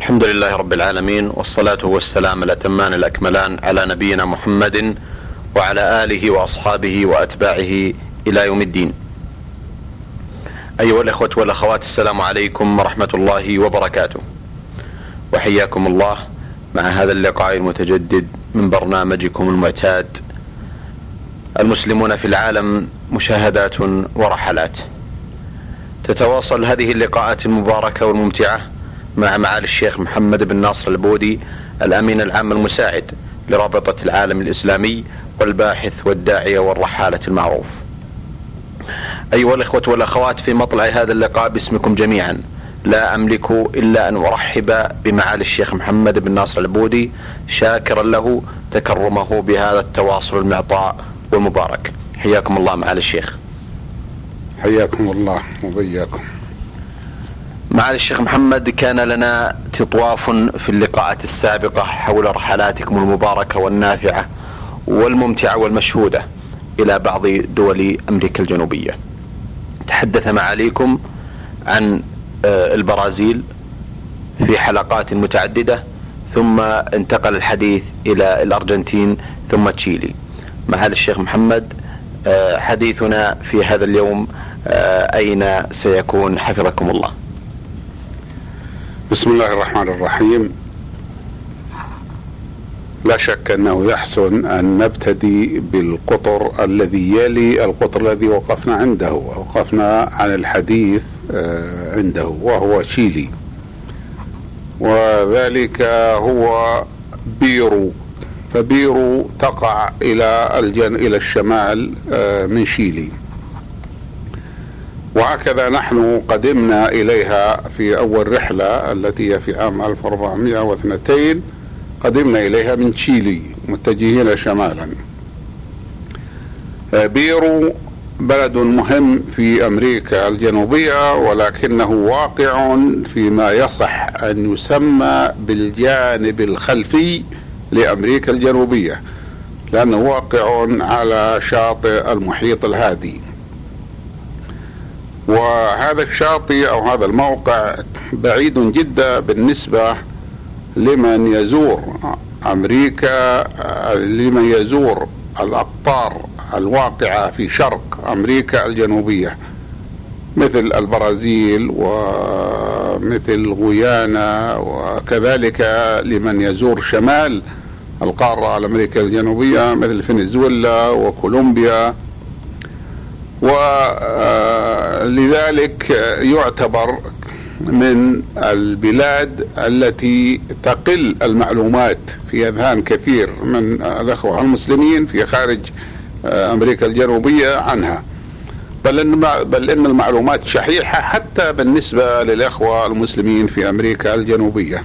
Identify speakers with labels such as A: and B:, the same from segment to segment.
A: الحمد لله رب العالمين والصلاة والسلام الأتمان الأكملان على نبينا محمد وعلى آله وأصحابه وأتباعه إلى يوم الدين. أيها الإخوة والأخوات السلام عليكم ورحمة الله وبركاته. وحياكم الله مع هذا اللقاء المتجدد من برنامجكم المعتاد. المسلمون في العالم مشاهدات ورحلات. تتواصل هذه اللقاءات المباركة والممتعة مع معالي الشيخ محمد بن ناصر البودي الأمين العام المساعد لرابطة العالم الإسلامي والباحث والداعية والرحالة المعروف. أيها الإخوة والأخوات في مطلع هذا اللقاء باسمكم جميعا لا أملك إلا أن أرحب بمعالي الشيخ محمد بن ناصر البودي شاكرا له تكرمه بهذا التواصل المعطاء والمبارك. حياكم الله معالي الشيخ.
B: حياكم الله وبياكم.
A: معالي الشيخ محمد كان لنا تطواف في اللقاءات السابقة حول رحلاتكم المباركة والنافعة والممتعة والمشهودة إلى بعض دول أمريكا الجنوبية. تحدث معاليكم عن آه، البرازيل في حلقات متعددة ثم انتقل الحديث إلى الأرجنتين ثم تشيلي. معالي الشيخ محمد آه، حديثنا في هذا اليوم آه، أين سيكون؟ حفظكم الله.
B: بسم الله الرحمن الرحيم. لا شك أنه يحسن أن نبتدي بالقطر الذي يلي القطر الذي وقفنا عنده وقفنا عن الحديث آه، عنده وهو تشيلي وذلك هو بيرو. فبيرو تقع إلى الجن إلى الشمال آه، من شيلي. وهكذا نحن قدمنا إليها في أول رحلة التي هي في عام 1402 قدمنا إليها من تشيلي متجهين شمالا. آه، بيرو بلد مهم في أمريكا الجنوبية ولكنه واقع فيما يصح أن يسمى بالجانب الخلفي لأمريكا الجنوبية لأنه واقع على شاطئ المحيط الهادي. وهذا الشاطئ أو هذا الموقع بعيد جدا بالنسبة لمن يزور أمريكا لمن يزور الأقطار الواقعة في شرق أمريكا الجنوبية مثل البرازيل ومثل غيانا وكذلك لمن يزور شمال القارة الأمريكية الجنوبية مثل فنزويلا وكولومبيا. ولذلك يعتبر من البلاد التي تقل المعلومات في أذهان كثير من الأخوة المسلمين في خارج أمريكا الجنوبية عنها. بل إن بل إن المعلومات شحيحة حتى بالنسبة للأخوة المسلمين في أمريكا الجنوبية.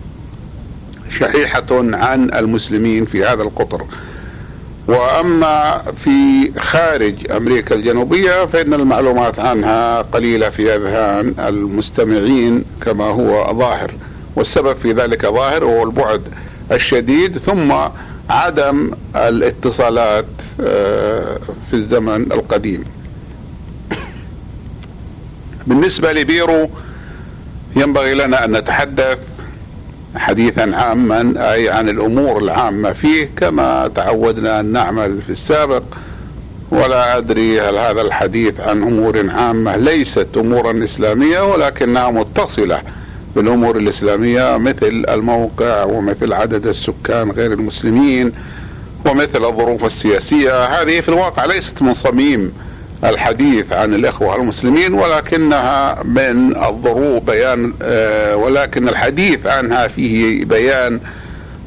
B: شحيحة عن المسلمين في هذا القطر. وأما في خارج أمريكا الجنوبية فإن المعلومات عنها قليلة في أذهان المستمعين كما هو ظاهر والسبب في ذلك ظاهر هو البعد الشديد ثم عدم الاتصالات آه، في الزمن القديم. بالنسبة لبيرو ينبغي لنا أن نتحدث حديثا عاما أي عن الأمور العامة فيه كما تعودنا أن نعمل في السابق. ولا أدري هل هذا الحديث عن أمور عامة ليست امورا إسلامية ولكنها متصلة بالأمور الإسلامية مثل الموقع ومثل عدد السكان غير المسلمين ومثل الظروف السياسية. هذه في الواقع ليست من صميم الحديث عن الإخوة المسلمين ولكنها من الظروف بيان آه، ولكن الحديث عنها فيه بيان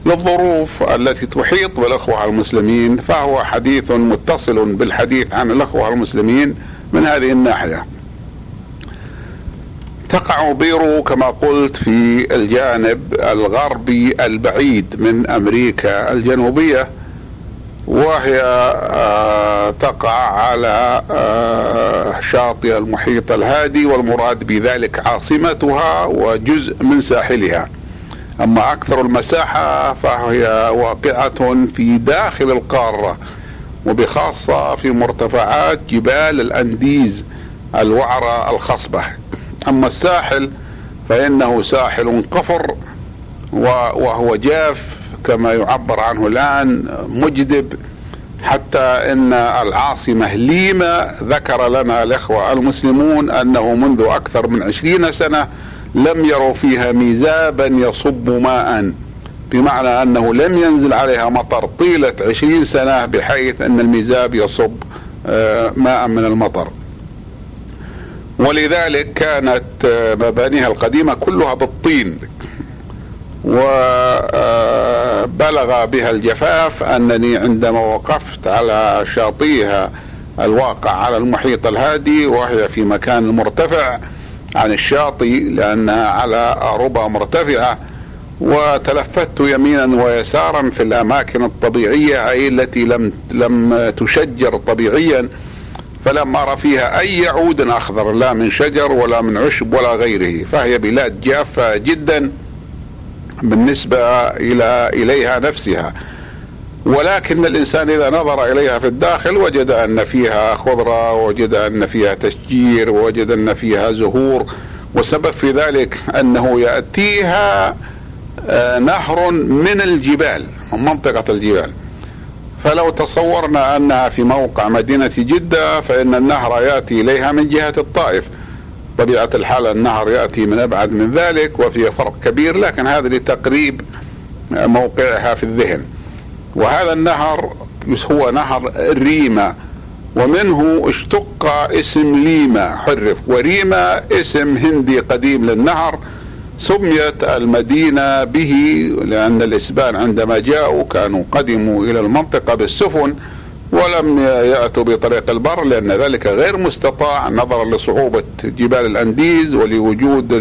B: للظروف التي تحيط بالإخوة المسلمين فهو حديث متصل بالحديث عن الإخوة المسلمين من هذه الناحية. تقع بيرو كما قلت في الجانب الغربي البعيد من أمريكا الجنوبية. وهي آه، تقع على آه، شاطئ المحيط الهادي والمراد بذلك عاصمتها وجزء من ساحلها. أما أكثر المساحة فهي واقعة في داخل القارة وبخاصة في مرتفعات جبال الأنديز الوعرة الخصبة. أما الساحل فإنه ساحل قفر وهو جاف كما يعبر عنه الآن مجدب حتى إن العاصمة ليما ذكر لنا الإخوة المسلمون أنه منذ أكثر من عشرين سنة لم يروا فيها ميزابا يصب ماء بمعنى أنه لم ينزل عليها مطر طيلة عشرين سنة بحيث أن الميزاب يصب آه، ماء من المطر. ولذلك كانت آه، مبانيها القديمة كلها بالطين وبلغ بها الجفاف أنني عندما وقفت على شاطئها الواقع على المحيط الهادي وهي في مكان مرتفع عن الشاطئ لأنها على ربى مرتفعة وتلفت يمينا ويسارا في الأماكن الطبيعية أي التي لم لم تشجر طبيعيا فلم أرى فيها أي عود أخضر لا من شجر ولا من عشب ولا غيره فهي بلاد جافة جدا. بالنسبة إلى إليها نفسها. ولكن الإنسان إذا نظر إليها في الداخل وجد أن فيها خضرة وجد أن فيها تشجير وجد أن فيها زهور والسبب في ذلك أنه يأتيها آه، نهر من الجبال من منطقة الجبال. فلو تصورنا أنها في موقع مدينة جدة فإن النهر يأتي إليها من جهة الطائف. طبيعة الحال النهر يأتي من أبعد من ذلك وفي فرق كبير لكن هذا لتقريب موقعها في الذهن. وهذا النهر هو نهر ريما ومنه اشتق اسم ليما حرف. وريما اسم هندي قديم للنهر سميت المدينة به لأن الإسبان عندما جاءوا كانوا قدموا إلى المنطقة بالسفن. ولم يأتوا بطريق البر لأن ذلك غير مستطاع نظرا لصعوبة جبال الأنديز ولوجود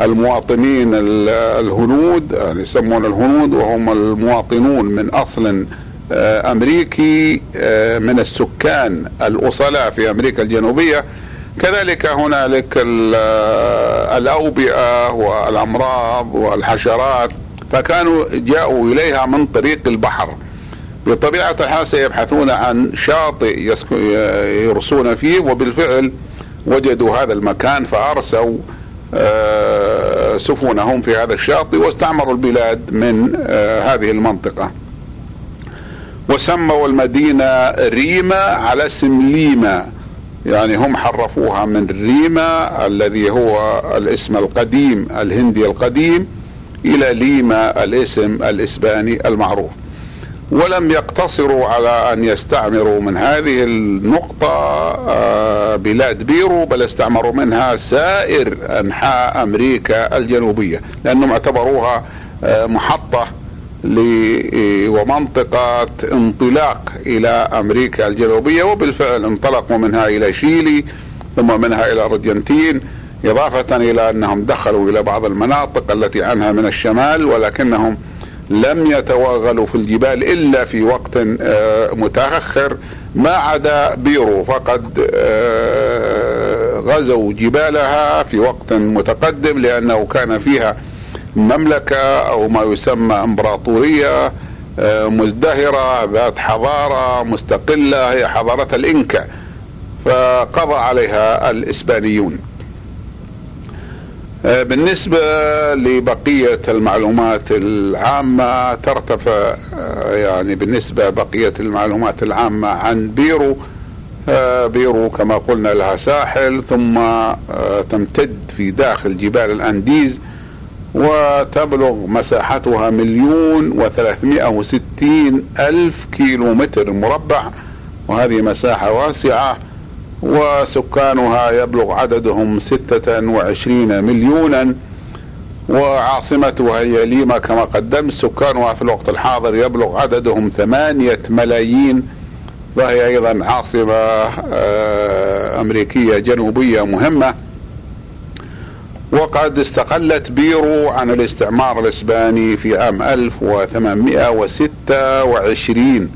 B: المواطنين الهنود يعني يسمون الهنود وهم المواطنون من أصل آه، أمريكي آه، من السكان الأصلاء في أمريكا الجنوبية. كذلك هنالك الأوبئة والأمراض والحشرات فكانوا جاءوا إليها من طريق البحر. بطبيعة الحال سيبحثون عن شاطئ يرسون فيه وبالفعل وجدوا هذا المكان فأرسوا آه، سفنهم في هذا الشاطئ واستعمروا البلاد من آه، هذه المنطقة. وسموا المدينة ريما على اسم ليما. يعني هم حرفوها من ريما الذي هو الاسم القديم الهندي القديم إلى ليما الاسم الإسباني المعروف. ولم يقتصروا على أن يستعمروا من هذه النقطة آه، بلاد بيرو بل استعمروا منها سائر أنحاء أمريكا الجنوبية لأنهم اعتبروها آه، محطة ومنطقة انطلاق إلى أمريكا الجنوبية وبالفعل انطلقوا منها إلى شيلي ثم منها إلى الارجنتين إضافة إلى أنهم دخلوا إلى بعض المناطق التي عنها من الشمال ولكنهم لم يتوغلوا في الجبال إلا في وقت آه، متأخر ما عدا بيرو. فقد آه، غزوا جبالها في وقت متقدم لأنه كان فيها مملكة أو ما يسمى إمبراطورية آه، مزدهرة ذات حضارة مستقلة هي حضارة الإنكا فقضى عليها الإسبانيون. بالنسبة لبقية المعلومات العامة ترتفع آه، يعني بالنسبة بقية المعلومات العامة عن بيرو آه، بيرو كما قلنا لها ساحل ثم تمتد في داخل جبال الأنديز وتبلغ مساحتها مليون وثلاثمائة وستين ألف كيلو متر مربع وهذه مساحة واسعة. وسكانها يبلغ عددهم ستة وعشرين مليونا. وعاصمتها هي ليما كما قدمت سكانها في الوقت الحاضر يبلغ عددهم ثمانية ملايين. وهي أيضا عاصمة آه، أمريكية جنوبية مهمة. وقد استقلت بيرو عن الاستعمار الإسباني في عام 1826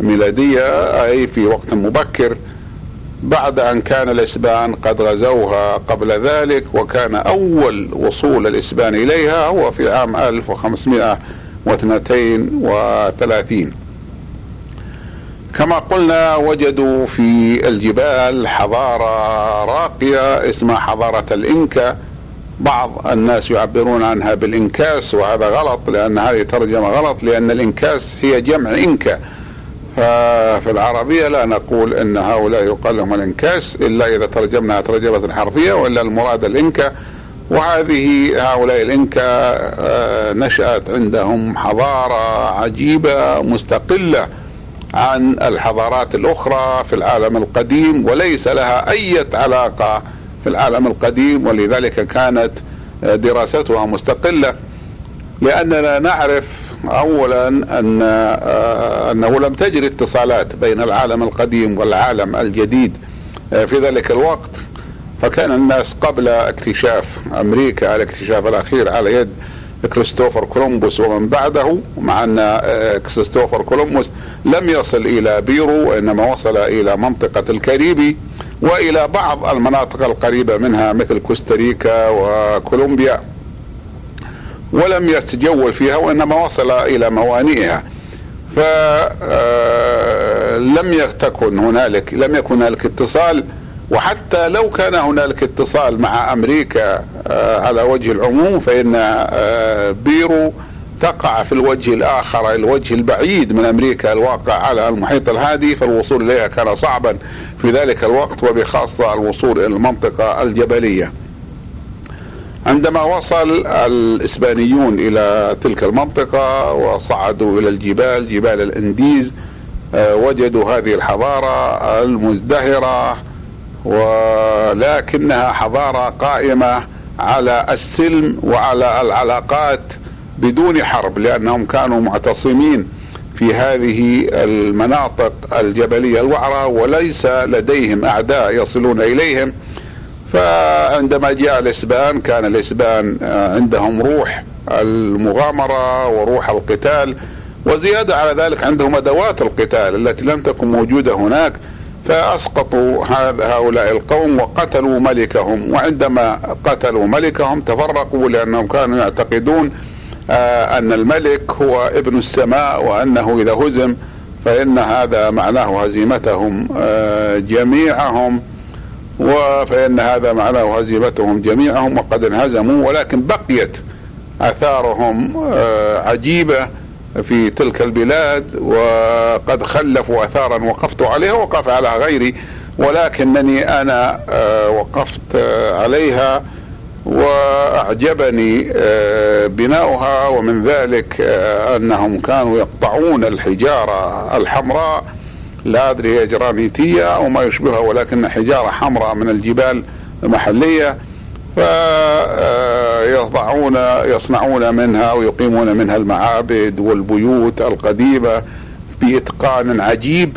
B: ميلادية أي في وقت مبكر. بعد أن كان الإسبان قد غزوها قبل ذلك وكان أول وصول الإسبان إليها هو في عام 1532 كما قلنا وجدوا في الجبال حضارة راقية اسمها حضارة الإنكا. بعض الناس يعبرون عنها بالإنكاس وهذا غلط لأن هذه ترجمة غلط لأن الإنكاس هي جمع إنكا. ففي العربية لا نقول إن هؤلاء يقال لهم الإنكاس إلا إذا ترجمناها ترجمة حرفية وإلا المراد الإنكا. وهذه هؤلاء الإنكا آه، نشأت عندهم حضارة عجيبة مستقلة عن الحضارات الأخرى في العالم القديم وليس لها أي علاقة في العالم القديم ولذلك كانت دراستها مستقلة. لأننا نعرف اولا أن آه، أنه لم تجري اتصالات بين العالم القديم والعالم الجديد آه، في ذلك الوقت. فكان الناس قبل اكتشاف أمريكا الاكتشاف الأخير على يد كريستوفر كولومبوس ومن بعده مع أن آه، كريستوفر كولومبوس لم يصل إلى بيرو وإنما وصل إلى منطقة الكاريبي وإلى بعض المناطق القريبة منها مثل كوستاريكا وكولومبيا. ولم يتجول فيها وإنما وصل إلى موانئها فلم آه، تكن هنالك لم يكن هنالك اتصال وحتى لو كان هنالك اتصال مع أمريكا آه، على وجه العموم فإن آه، بيرو تقع في الوجه الآخر الوجه البعيد من أمريكا الواقع على المحيط الهادي فالوصول إليها كان صعبا في ذلك الوقت وبخاصة الوصول إلى المنطقة الجبلية. عندما وصل الإسبانيون إلى تلك المنطقة وصعدوا إلى الجبال جبال الإنديز آه، وجدوا هذه الحضارة المزدهرة ولكنها حضارة قائمة على السلم وعلى العلاقات بدون حرب لأنهم كانوا معتصمين في هذه المناطق الجبلية الوعرة وليس لديهم أعداء يصلون إليهم. فعندما جاء الإسبان كان الإسبان آه، عندهم روح المغامرة وروح القتال وزيادة على ذلك عندهم أدوات القتال التي لم تكن موجودة هناك فأسقطوا هؤلاء القوم وقتلوا ملكهم. وعندما قتلوا ملكهم تفرقوا لأنهم كانوا يعتقدون آه، أن الملك هو ابن السماء وأنه إذا هزم فإن هذا معناه هزيمتهم آه، جميعهم. فإن هذا معناه هزيمتهم جميعهم وقد انهزموا ولكن بقيت آثارهم آه، عجيبة في تلك البلاد وقد خلفوا آثارا وقفت عليها وقف على غيري ولكنني أنا آه، وقفت آه، عليها وأعجبني بناؤها ومن ذلك أنهم كانوا يقطعون الحجارة الحمراء لا أدري هي جرانيتيه أو ما يشبهها ولكن حجارة حمراء من الجبال المحلية فيصنعون يصنعون منها ويقيمون منها المعابد والبيوت القديمة بإتقان عجيب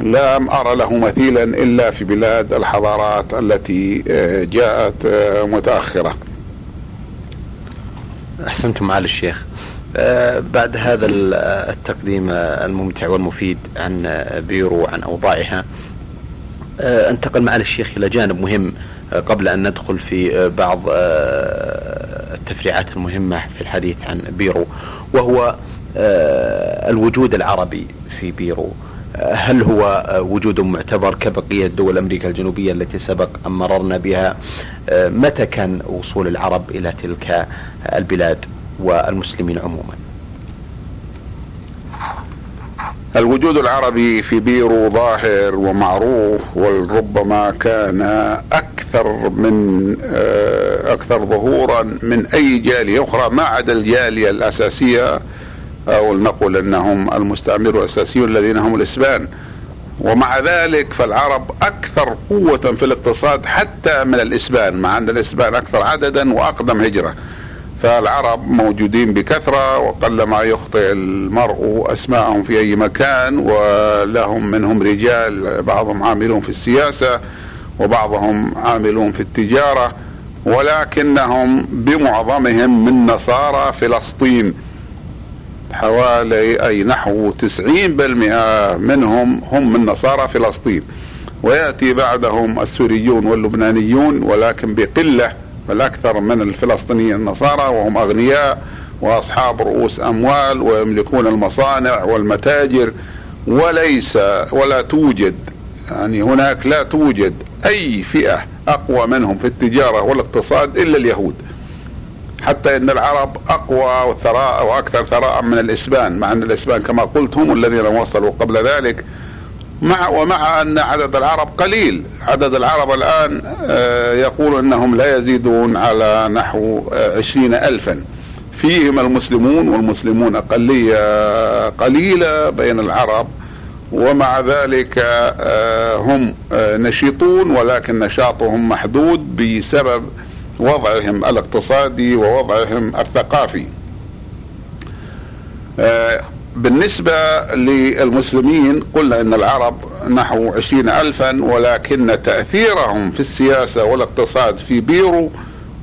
B: لم ارى له مثيلا إلا في بلاد الحضارات التي آه، جاءت آه، متأخرة.
A: أحسنتم معالي الشيخ. آه، بعد هذا التقديم الممتع والمفيد عن بيرو وعن أوضاعها آه، أنتقل معالي الشيخ إلى جانب مهم آه، قبل أن ندخل في بعض التفريعات المهمة في الحديث عن بيرو وهو الوجود العربي في بيرو. هل هو وجود معتبر كبقية دول أمريكا الجنوبية التي سبق أن مررنا بها؟ متى كان وصول العرب إلى تلك البلاد؟ والمسلمين عموما.
B: الوجود العربي في بيرو ظاهر ومعروف ولربما كان أكثر من آه، أكثر ظهورا من أي جالية أخرى ما عدا الجالية الأساسية أو نقول أنهم المستعمرون الأساسيون الذين هم الإسبان. ومع ذلك فالعرب أكثر قوة في الاقتصاد حتى من الإسبان مع أن الإسبان أكثر عددا وأقدم هجرة. فالعرب موجودين بكثرة وقلما يخطئ المرء أسماءهم في أي مكان ولهم منهم رجال بعضهم عاملون في السياسة وبعضهم عاملون في التجارة ولكنهم بمعظمهم من نصارى فلسطين حوالي أي نحو تسعين بالمئة منهم هم من نصارى فلسطين. ويأتي بعدهم السوريون واللبنانيون ولكن بقلة الأكثر من الفلسطينيين النصارى وهم أغنياء وأصحاب رؤوس أموال ويملكون المصانع والمتاجر وليس ولا توجد يعني هناك لا توجد أي فئة أقوى منهم في التجارة والاقتصاد إلا اليهود. حتى إن العرب أقوى وثراء وأكثر ثراء من الإسبان مع أن الإسبان كما قلت هم الذين وصلوا قبل ذلك مع ومع أن عدد العرب قليل. عدد العرب الآن آه، يقول إنهم لا يزيدون على نحو عشرين الفا. فيهم المسلمون والمسلمون اقليه قليلة بين العرب. ومع ذلك آه، هم آه، نشيطون ولكن نشاطهم محدود بسبب وضعهم الاقتصادي ووضعهم الثقافي. آه، بالنسبة للمسلمين قلنا إن العرب نحو عشرين الفا ولكن تأثيرهم في السياسة والاقتصاد في بيرو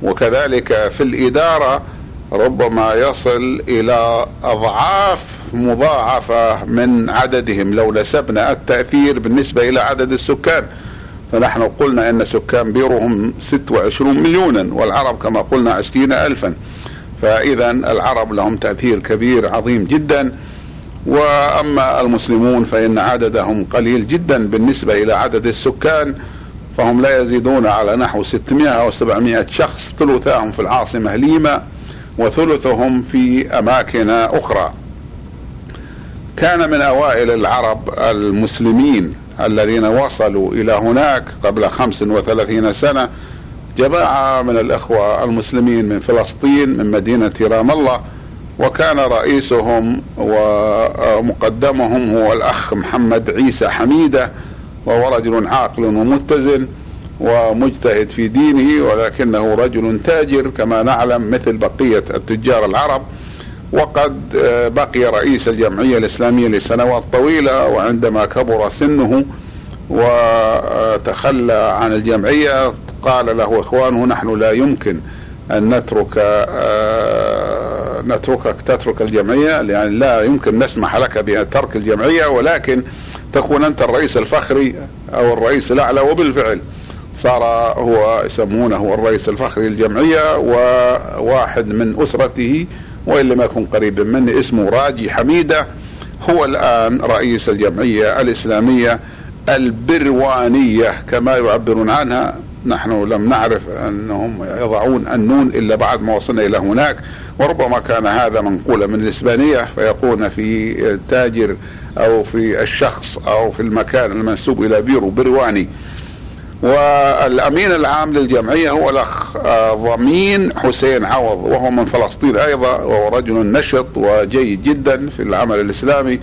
B: وكذلك في الإدارة ربما يصل إلى أضعاف مضاعفة من عددهم. لو نسبنا التأثير بالنسبة إلى عدد السكان فنحن قلنا إن سكان بيرو هم 26 مليونا والعرب كما قلنا 20 الفا. فاذا العرب لهم تأثير كبير عظيم جدا. وأما المسلمون فإن عددهم قليل جدا بالنسبة إلى عدد السكان فهم لا يزيدون على نحو 600 أو 700 شخص ثلثاهم في العاصمة ليما وثلثهم في أماكن أخرى. كان من أوائل العرب المسلمين الذين وصلوا إلى هناك قبل 35 سنة جماعة من الإخوة المسلمين من فلسطين من مدينة رام الله وكان رئيسهم ومقدمهم هو الأخ محمد عيسى حميدة وهو رجل عاقل ومتزن ومجتهد في دينه ولكنه رجل تاجر كما نعلم مثل بقية التجار العرب. وقد بقي رئيس الجمعية الإسلامية لسنوات طويلة وعندما كبر سنه وتخلى عن الجمعية قال له إخوانه نحن لا يمكن أن نترك نتركك تترك الجمعية يعني لا يمكن نسمح لك بترك الجمعية ولكن تكون أنت الرئيس الفخري أو الرئيس الأعلى وبالفعل صار هو يسمونه الرئيس الفخري للجمعية وواحد من أسرته وإن لم يكن قريبا مني اسمه راجي حميدة هو الآن رئيس الجمعية الإسلامية البروانية كما يعبرون عنها نحن لم نعرف أنهم يضعون النون إلا بعد ما وصلنا إلى هناك وربما كان هذا منقولا من الإسبانية فيقولون في تاجر أو في الشخص أو في المكان المنسوب إلى بيرو برواني والأمين العام للجمعية هو الأخ آه، ضمين حسين عوض وهو من فلسطين أيضا وهو رجل نشط وجيد جدا في العمل الإسلامي.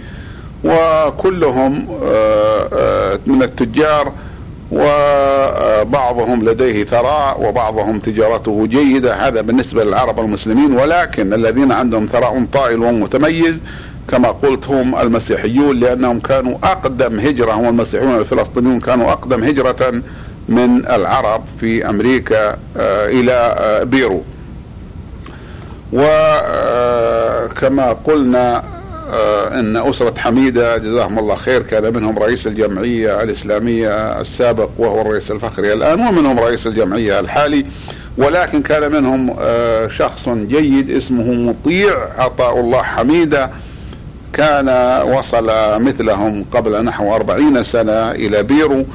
B: وكلهم آه، آه، من التجار وبعضهم لديه ثراء وبعضهم تجارته جيدة. هذا بالنسبة للعرب المسلمين. ولكن الذين عندهم ثراء طائل ومتميز كما قلت هم المسيحيون لأنهم كانوا أقدم هجرة. هم المسيحيون الفلسطينيون كانوا أقدم هجرة من العرب في أمريكا آه، إلى آه، بيرو وكما قلنا أن أسرة حميدة جزاهم الله خير كان منهم رئيس الجمعية الإسلامية السابق وهو الرئيس الفخري الآن ومنهم رئيس الجمعية الحالي. ولكن كان منهم شخص جيد اسمه مطيع عطاء الله حميدة. كان وصل مثلهم قبل نحو أربعين سنة إلى بيرو.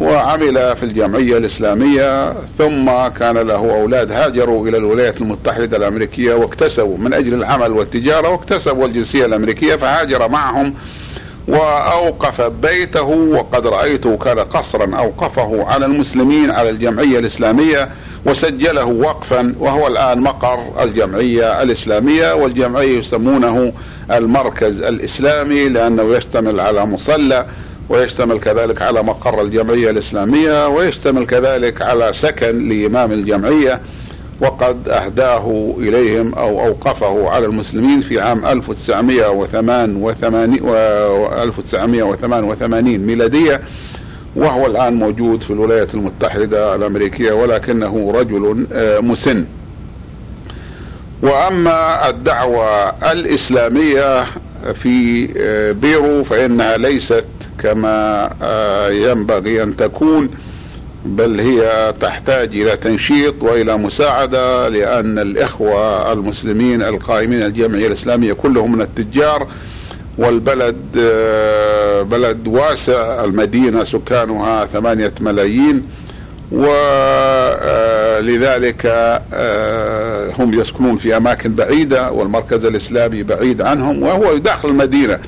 B: وعمل في الجمعية الإسلامية ثم كان له أولاد هاجروا إلى الولايات المتحدة الأمريكية واكتسبوا من أجل العمل والتجارة واكتسبوا الجنسية الأمريكية فهاجر معهم وأوقف بيته. وقد رأيته كان قصرا أوقفه على المسلمين على الجمعية الإسلامية وسجله وقفا وهو الآن مقر الجمعية الإسلامية والجمعية يسمونه المركز الإسلامي لأنه يشتمل على مصلى. ويشتمل كذلك على مقر الجمعية الإسلامية ويشتمل كذلك على سكن لإمام الجمعية وقد أهداه إليهم أو أوقفه على المسلمين في عام 1988 ميلادية وهو الآن موجود في الولايات المتحدة الأمريكية ولكنه رجل آه، مسن. وأما الدعوة الإسلامية في آه، بيرو فإنها ليست كما آه، ينبغي أن تكون بل هي تحتاج إلى تنشيط وإلى مساعدة لأن الإخوة المسلمين القائمين الجمعيه الإسلامية كلهم من التجار والبلد آه، بلد واسع المدينة سكانها ثمانية ملايين ولذلك آه، هم يسكنون في أماكن بعيدة والمركز الإسلامي بعيد عنهم وهو داخل المدينة.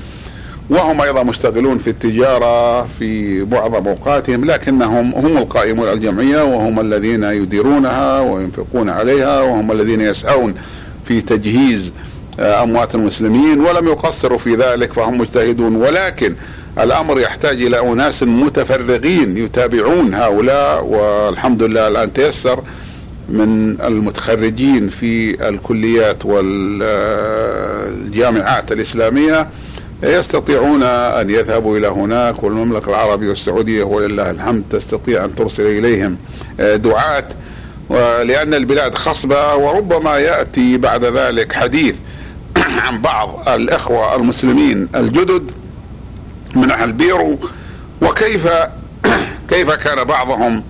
B: وهم أيضا مشتغلون في التجارة في معظم أوقاتهم لكنهم هم القائمون على الجمعية وهم الذين يديرونها وينفقون عليها وهم الذين يسعون في تجهيز آه، أموات المسلمين ولم يقصروا في ذلك فهم مجتهدون. ولكن الأمر يحتاج إلى أناس متفرغين يتابعون هؤلاء والحمد لله الآن تيسر من المتخرجين في الكليات والجامعات الإسلامية. يستطيعون أن يذهبوا إلى هناك والمملكة العربية والسعودية ولله الحمد تستطيع أن ترسل إليهم دعاة. لأن البلاد خصبة وربما يأتي بعد ذلك حديث عن بعض الإخوة المسلمين الجدد من أهل بيرو وكيف كيف كان بعضهم آه،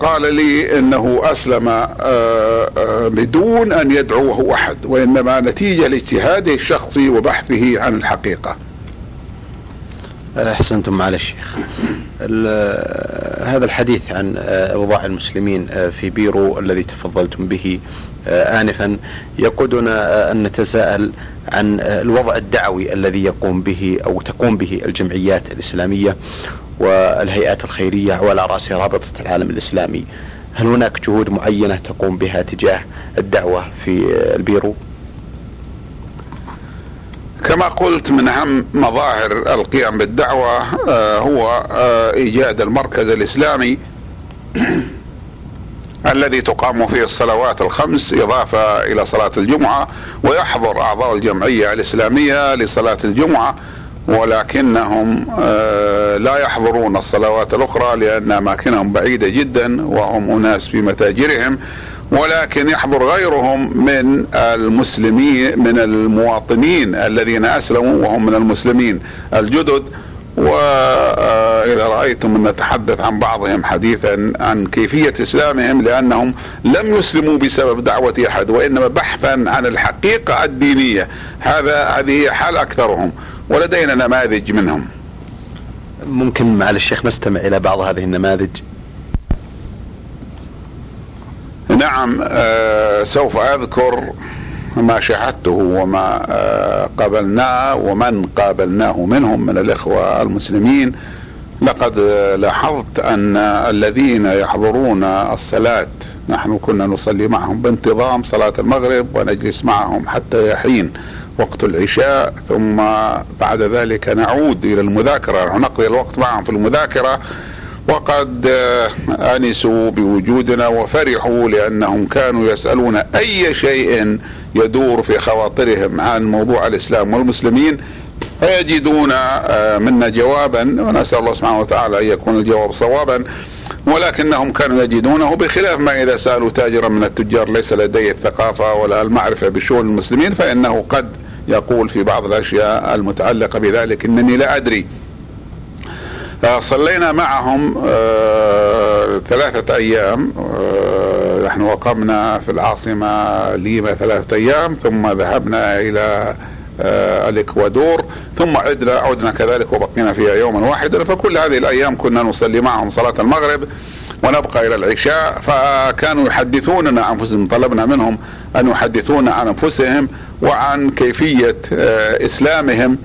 B: قال لي إنه أسلم آه، آه، بدون أن يدعوه أحد وإنما نتيجة لاجتهاده الشخصي وبحثه عن الحقيقة.
A: أحسنتم معالي الشيخ. هذا الحديث عن أوضاع المسلمين في بيرو الذي تفضلتم به انفا يقودنا أن نتساءل عن الوضع الدعوي الذي يقوم به أو تقوم به الجمعيات الإسلامية والهيئات الخيرية وعلى راسها رابطة العالم الإسلامي. هل هناك جهود معينة تقوم بها تجاه الدعوة في البيرو؟
B: كما قلت من أهم مظاهر القيام بالدعوة آه، هو آه، إيجاد المركز الإسلامي الذي تقام فيه الصلوات الخمس إضافة إلى صلاة الجمعة ويحضر أعضاء الجمعية الإسلامية لصلاة الجمعة ولكنهم آه، لا يحضرون الصلوات الأخرى لأن أماكنهم بعيدة جدا وهم أناس في متاجرهم ولكن يحضر غيرهم من المسلمين من المواطنين الذين أسلموا وهم من المسلمين الجدد. وإذا رأيتم أن نتحدث عن بعضهم حديثا عن كيفية إسلامهم لأنهم لم يسلموا بسبب دعوة أحد وإنما بحثا عن الحقيقة الدينية. هذا هذه حال أكثرهم. ولدينا نماذج منهم.
A: ممكن مع الشيخ نستمع إلى بعض هذه النماذج؟
B: نعم آه سوف أذكر ما شاهدته وما آه، قابلناه ومن قابلناه منهم من الإخوة المسلمين. لقد لاحظت أن الذين يحضرون الصلاة نحن كنا نصلي معهم بانتظام صلاة المغرب ونجلس معهم حتى يحين. وقت العشاء ثم بعد ذلك نعود إلى المذاكرة. نقضي الوقت معهم في المذاكرة. وقد آه، آنسوا بوجودنا وفرحوا لأنهم كانوا يسألون أي شيء يدور في خواطرهم عن موضوع الإسلام والمسلمين. فيجدون آه، منا جوابا ونسأل الله سبحانه وتعالى أن يكون الجواب صوابا. ولكنهم كانوا يجدونه بخلاف ما إذا سألوا تاجرا من التجار ليس لديه الثقافة ولا المعرفة بشؤون المسلمين فإنه قد يقول في بعض الأشياء المتعلقة بذلك إنني لا أدري. صلينا معهم آه، ثلاثة أيام. آه، نحن وقمنا في العاصمة ليما ثلاثة أيام ثم ذهبنا إلى آه، الإكوادور ثم عدنا عدنا كذلك وبقينا فيها يوما واحدا. فكل هذه الأيام كنا نصلي معهم صلاة المغرب ونبقى إلى العشاء. فكانوا يحدثوننا أنفسهم طلبنا منهم أن يحدثونا عن أنفسهم. وعن كيفية إسلامهم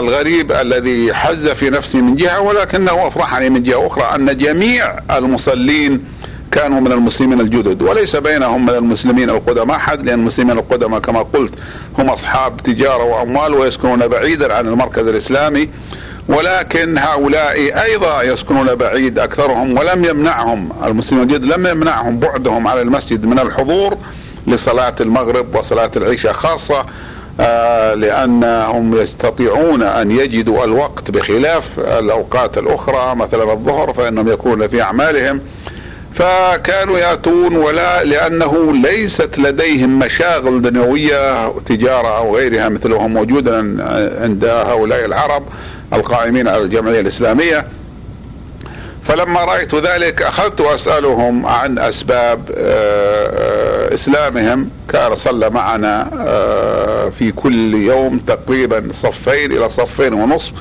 B: والغريب الذي حز في نفسي من جهة ولكنه أفرحني من جهة أخرى أن جميع المصلين كانوا من المسلمين الجدد وليس بينهم من المسلمين القدماء احد لأن المسلمين القدماء كما قلت هم أصحاب تجارة وأموال ويسكنون بعيدا عن المركز الإسلامي ولكن هؤلاء أيضا يسكنون بعيد أكثرهم ولم يمنعهم المسلمين الجدد لم يمنعهم بعدهم على المسجد من الحضور لصلاة المغرب وصلاة العشاء خاصة آه، لأنهم يستطيعون أن يجدوا الوقت بخلاف الأوقات الأخرى مثلا الظهر فإنهم يكونون في أعمالهم. فكانوا يأتون ولا لأنه ليست لديهم مشاغل دنيوية تجارة أو غيرها مثلهم موجودا عند هؤلاء العرب القائمين على الجمعية الإسلامية. فلما رأيت ذلك أخذت أسألهم عن أسباب آه، آه، إسلامهم كان صلى معنا آه، في كل يوم تقريبا صفين إلى صفين ونصف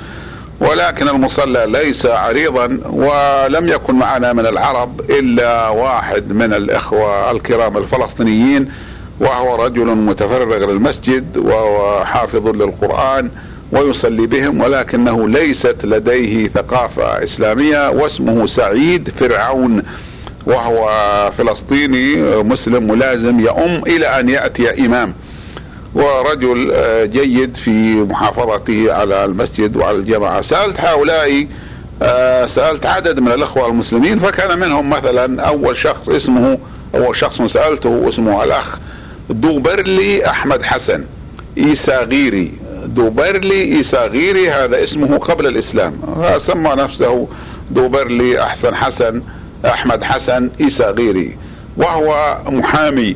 B: ولكن المصلى ليس عريضا ولم يكن معنا من العرب إلا واحد من الإخوة الكرام الفلسطينيين وهو رجل متفرغ للمسجد وهو حافظ للقرآن ويصلي بهم ولكنه ليست لديه ثقافة إسلامية واسمه سعيد فرعون. وهو فلسطيني مسلم ملازم يؤم إلى أن يأتي إمام. ورجل آه، جيد في محافظته على المسجد وعلى الجماعة. سألت هؤلاء آه، سألت عدد من الأخوة المسلمين فكان منهم مثلا أول شخص اسمه أول شخص سألته اسمه الأخ دوبرلي أحمد حسن إيساغيري. دوبرلي إيساغيري هذا اسمه قبل الإسلام. سمى نفسه دوبرلي أحسن حسن. أحمد حسن إيساغيري وهو محامي.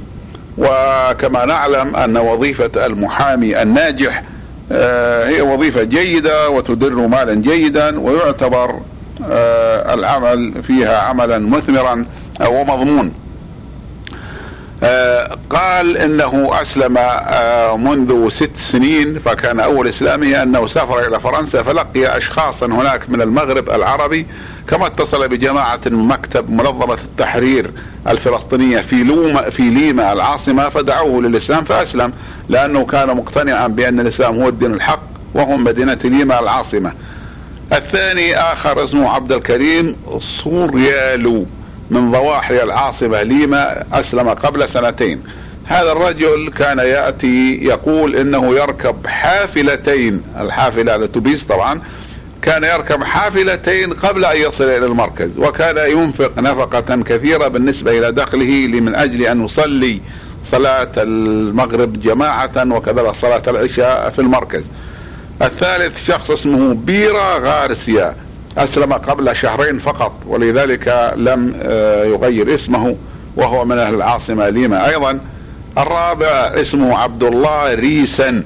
B: وكما نعلم أن وظيفة المحامي الناجح آه، هي وظيفة جيدة وتدر مالا جيدا ويعتبر آه، العمل فيها عملا مثمرا ومضمون قال إنه أسلم منذ ست سنين فكان أول اسلامه أنه سافر إلى فرنسا فلقي اشخاصا هناك من المغرب العربي كما اتصل بجماعة من مكتب منظمة التحرير الفلسطينية في لوما في ليما العاصمة فدعوه للإسلام فأسلم لأنه كان مقتنعا بأن الإسلام هو الدين الحق وهو مدينة ليما العاصمة. الثاني آخر اسمه عبد الكريم سوريالو. من ضواحي العاصمة ليما أسلم قبل سنتين. هذا الرجل كان يأتي يقول إنه يركب حافلتين الحافلة الأتوبيس طبعا كان يركب حافلتين قبل أن يصل إلى المركز وكان ينفق نفقة كثيرة بالنسبة إلى دخله من أجل أن يصلي صلاة المغرب جماعة وكذلك صلاة العشاء في المركز. الثالث شخص اسمه بيرا غارسيا. أسلم قبل شهرين فقط ولذلك لم آه، يغير اسمه وهو من أهل العاصمة ليما. أيضا الرابع اسمه عبد الله ريسن.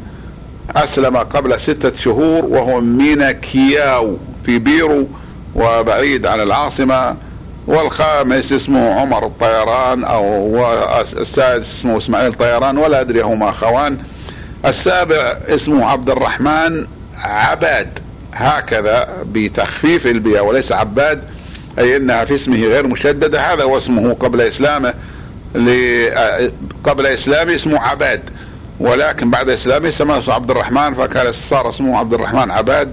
B: أسلم قبل ستة شهور وهو من كياو في بيرو وبعيد عن العاصمة. والخامس اسمه عمر الطيران أو السادس اسمه إسماعيل طيران ولا أدري هما أخوان. السابع اسمه عبد الرحمن عباد. هكذا بتخفيف البياء وليس عباد أي أنها في اسمه غير مشددة هذا هو اسمه قبل إسلامه قبل إسلامه اسمه عباد. ولكن بعد إسلامه سماه عبد الرحمن فكان صار اسمه عبد الرحمن عباد.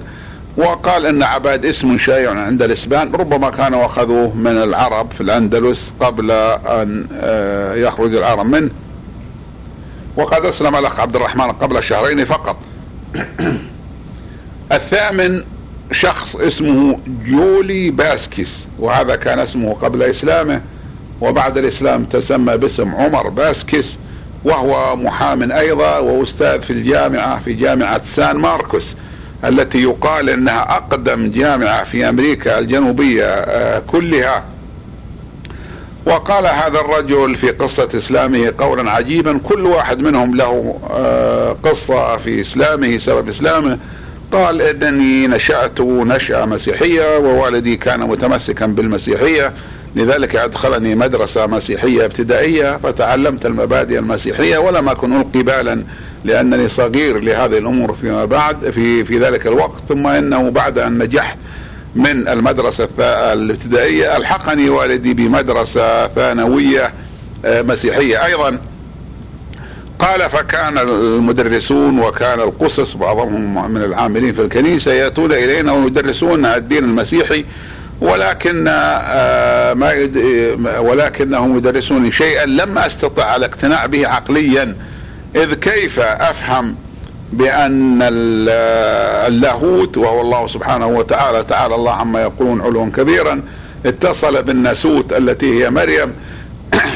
B: وقال إن عباد اسم شائع عند الإسبان ربما كانوا أخذوه من العرب في الأندلس قبل أن آه، يخرج العرب منه. وقد أسلم الأخ عبد الرحمن قبل شهرين فقط. الثامن شخص اسمه جولي باسكيس وهذا كان اسمه قبل إسلامه وبعد الإسلام تسمى باسم عمر باسكيس وهو محام أيضا وأستاذ في الجامعة في جامعة سان ماركوس التي يقال إنها أقدم جامعة في أمريكا الجنوبية آه، كلها. وقال هذا الرجل في قصة إسلامه قولا عجيبا كل واحد منهم له آه، قصة في إسلامه سبب إسلامه. قال إنني نشأت نشأة مسيحية ووالدي كان متمسكا بالمسيحية لذلك أدخلني مدرسة مسيحية ابتدائية فتعلمت المبادئ المسيحية ولم أكن ألقي بالا لأنني صغير لهذه الأمور فيما بعد في في ذلك الوقت ثم إنه بعد أن نجحت من المدرسة الابتدائية ألحقني والدي بمدرسة ثانوية آه، مسيحية. أيضا قال فكان المدرسون وكان القصص بعضهم من العاملين في الكنيسة يأتون إلينا ويدرسون الدين المسيحي ولكن آه، ما ولكنهم يدرسوني شيئا لم أستطع الاقتناع به عقليا إذ كيف أفهم بأن اللاهوت وهو الله سبحانه وتعالى تعالى الله عما يقولون علوا كبيرا اتصل بالناسوت التي هي مريم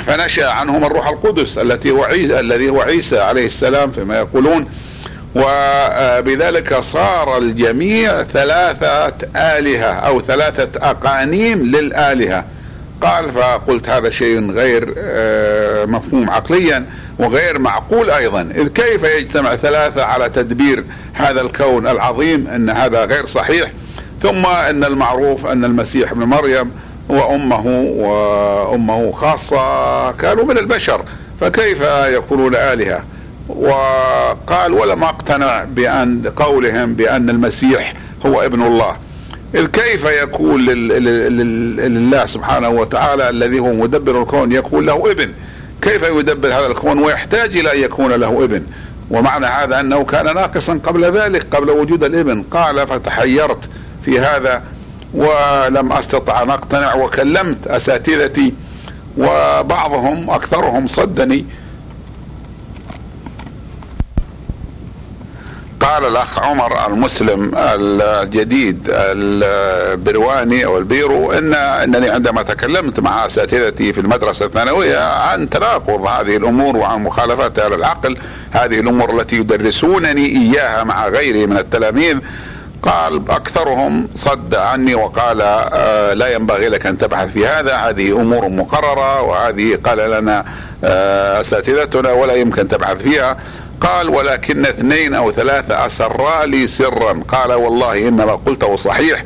B: فنشأ عنهم الروح القدس التي هو عيسى الذي هو عيسى عليه السلام فيما يقولون. وبذلك صار الجميع ثلاثة آلهة أو ثلاثة أقانيم للآلهة. قال فقلت هذا شيء غير آه، مفهوم عقليا وغير معقول أيضا. إذ كيف يجتمع ثلاثة على تدبير هذا الكون العظيم أن هذا غير صحيح؟ ثم أن المعروف أن المسيح ابن مريم وأمه وأمه خاصة كانوا من البشر فكيف يكونون آلهة؟ وقال ولم اقتنع بأن قولهم بأن المسيح هو ابن الله. إذ كيف يكون لله سبحانه وتعالى الذي هو مدبر الكون يكون له ابن؟ كيف يدبر هذا الكون ويحتاج إلى أن يكون له ابن؟ ومعنى هذا أنه كان ناقصا قبل ذلك قبل وجود الابن. قال فتحيرت في هذا ولم أستطع أن أقتنع وكلمت أساتذتي وبعضهم أكثرهم صدني. قال الأخ عمر المسلم الجديد البرواني أو البيرو إن إنني عندما تكلمت مع أساتذتي في المدرسة الثانوية عن تناقض هذه الأمور وعن مخالفتها للعقل هذه الأمور التي يدرسونني إياها مع غيري من التلاميذ قال أكثرهم صد عني وقال آه لا ينبغي لك أن تبحث في هذا هذه أمور مقررة وهذه قال لنا آه أساتذتنا ولا يمكن تبحث فيها. قال ولكن اثنين أو ثلاثة أسرا لي سرا. قال والله إنما قلته صحيح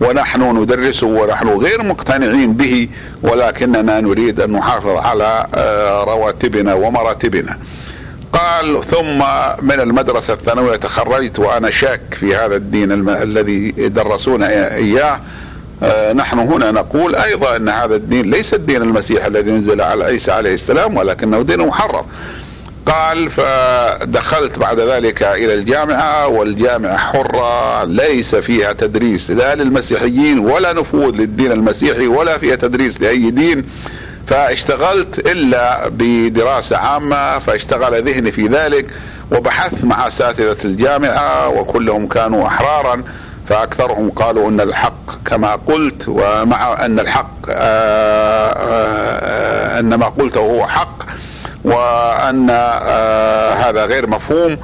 B: ونحن ندرسه ونحن غير مقتنعين به ولكننا نريد أن نحافظ على آه، رواتبنا ومراتبنا. قال ثم من المدرسة الثانوية تخرجت وأنا شاك في هذا الدين الم... الذي درسونا إياه. آه نحن هنا نقول أيضا أن هذا الدين ليس الدين المسيح الذي نزل على عيسى عليه السلام ولكنه دين محرف قال فدخلت بعد ذلك إلى الجامعة والجامعة حرة ليس فيها تدريس لا للمسيحيين ولا نفوذ للدين المسيحي ولا فيها تدريس لأي دين. فاشتغلت إلا بدراسة عامة فاشتغل ذهني في ذلك وبحثت مع أساتذة الجامعة وكلهم كانوا أحرارا فأكثرهم قالوا إن الحق كما قلت ومع أن الحق آه، آه، أن ما قلته هو حق وأن آه، هذا غير مفهوم.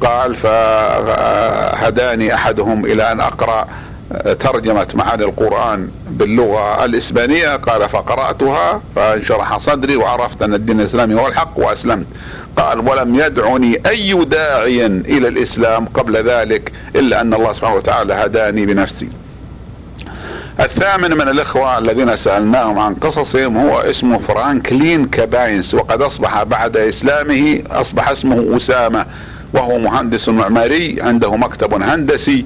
B: قال فهداني أحدهم إلى أن أقرأ ترجمة معاني القرآن. باللغة الإسبانية قال فقرأتها فانشرح صدري وعرفت أن الدين الإسلامي هو الحق وأسلمت. قال ولم يدعني أي داعي إلى الإسلام قبل ذلك إلا أن الله سبحانه وتعالى هداني بنفسي. الثامن من الإخوة الذين سألناهم عن قصصهم هو اسمه فرانكلين كاباينس وقد أصبح بعد إسلامه أصبح اسمه أسامة وهو مهندس معماري عنده مكتب هندسي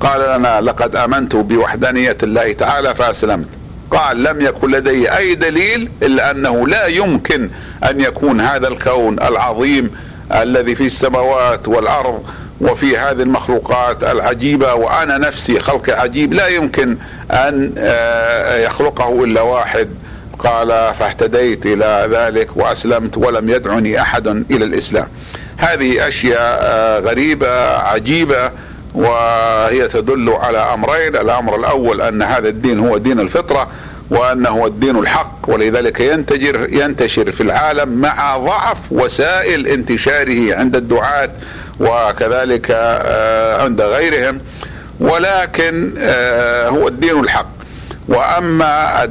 B: قال لنا لقد آمنت بوحدانية الله تعالى فأسلمت. قال لم يكن لدي أي دليل إلا أنه لا يمكن أن يكون هذا الكون العظيم الذي في السماوات والأرض وفي هذه المخلوقات العجيبة وأنا نفسي خلق عجيب لا يمكن أن آه، يخلقه إلا واحد. قال فاهتديت إلى ذلك وأسلمت ولم يدعني أحد إلى الإسلام. هذه أشياء آه، غريبة عجيبة وهي تدل على أمرين الأمر الأول أن هذا الدين هو دين الفطرة وأنه هو الدين الحق ولذلك ينتجر ينتشر في العالم مع ضعف وسائل انتشاره عند الدعاة وكذلك آه، عند غيرهم. ولكن آه، هو الدين الحق. وأما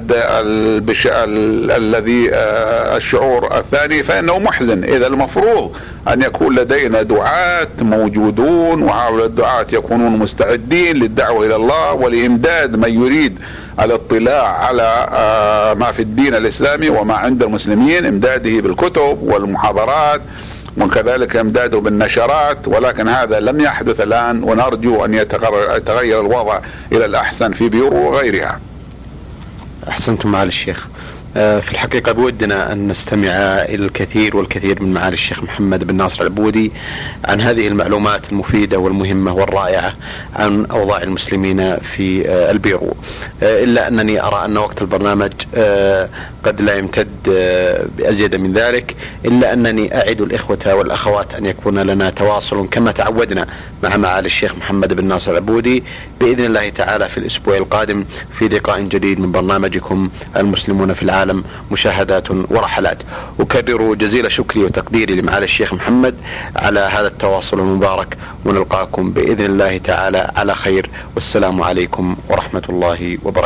B: الذي آه، الشعور الثاني فإنه محزن إذا المفروض أن يكون لدينا دعاة موجودون وهؤلاء الدعاة يكونون مستعدين للدعوة إلى الله ولإمداد من يريد الاطلاع على ما في الدين الإسلامي وما عند المسلمين إمداده بالكتب والمحاضرات وكذلك إمداده بالنشرات ولكن هذا لم يحدث الآن ونرجو أن يتغير الوضع إلى الأحسن في بيرو وغيرها.
A: أحسنتم معالي الشيخ. آه، في الحقيقة بودنا أن نستمع إلى الكثير والكثير من معالي الشيخ محمد بن ناصر العبودي عن هذه المعلومات المفيدة والمهمة والرائعة عن أوضاع المسلمين في آه، البيرو آه، إلا أنني أرى أن وقت البرنامج قد لا يمتد بأزيد من ذلك. إلا أنني أعد الإخوة والأخوات أن يكون لنا تواصل كما تعودنا مع معالي الشيخ محمد بن ناصر العبودي بإذن الله تعالى في الأسبوع القادم في لقاء جديد من برنامجكم المسلمون في العالم. العالم مشاهدات ورحلات. أكرر جزيل شكري وتقديري لمعالي الشيخ محمد على هذا التواصل المبارك ونلقاكم بإذن الله تعالى. على خير. والسلام عليكم ورحمة الله وبركاته.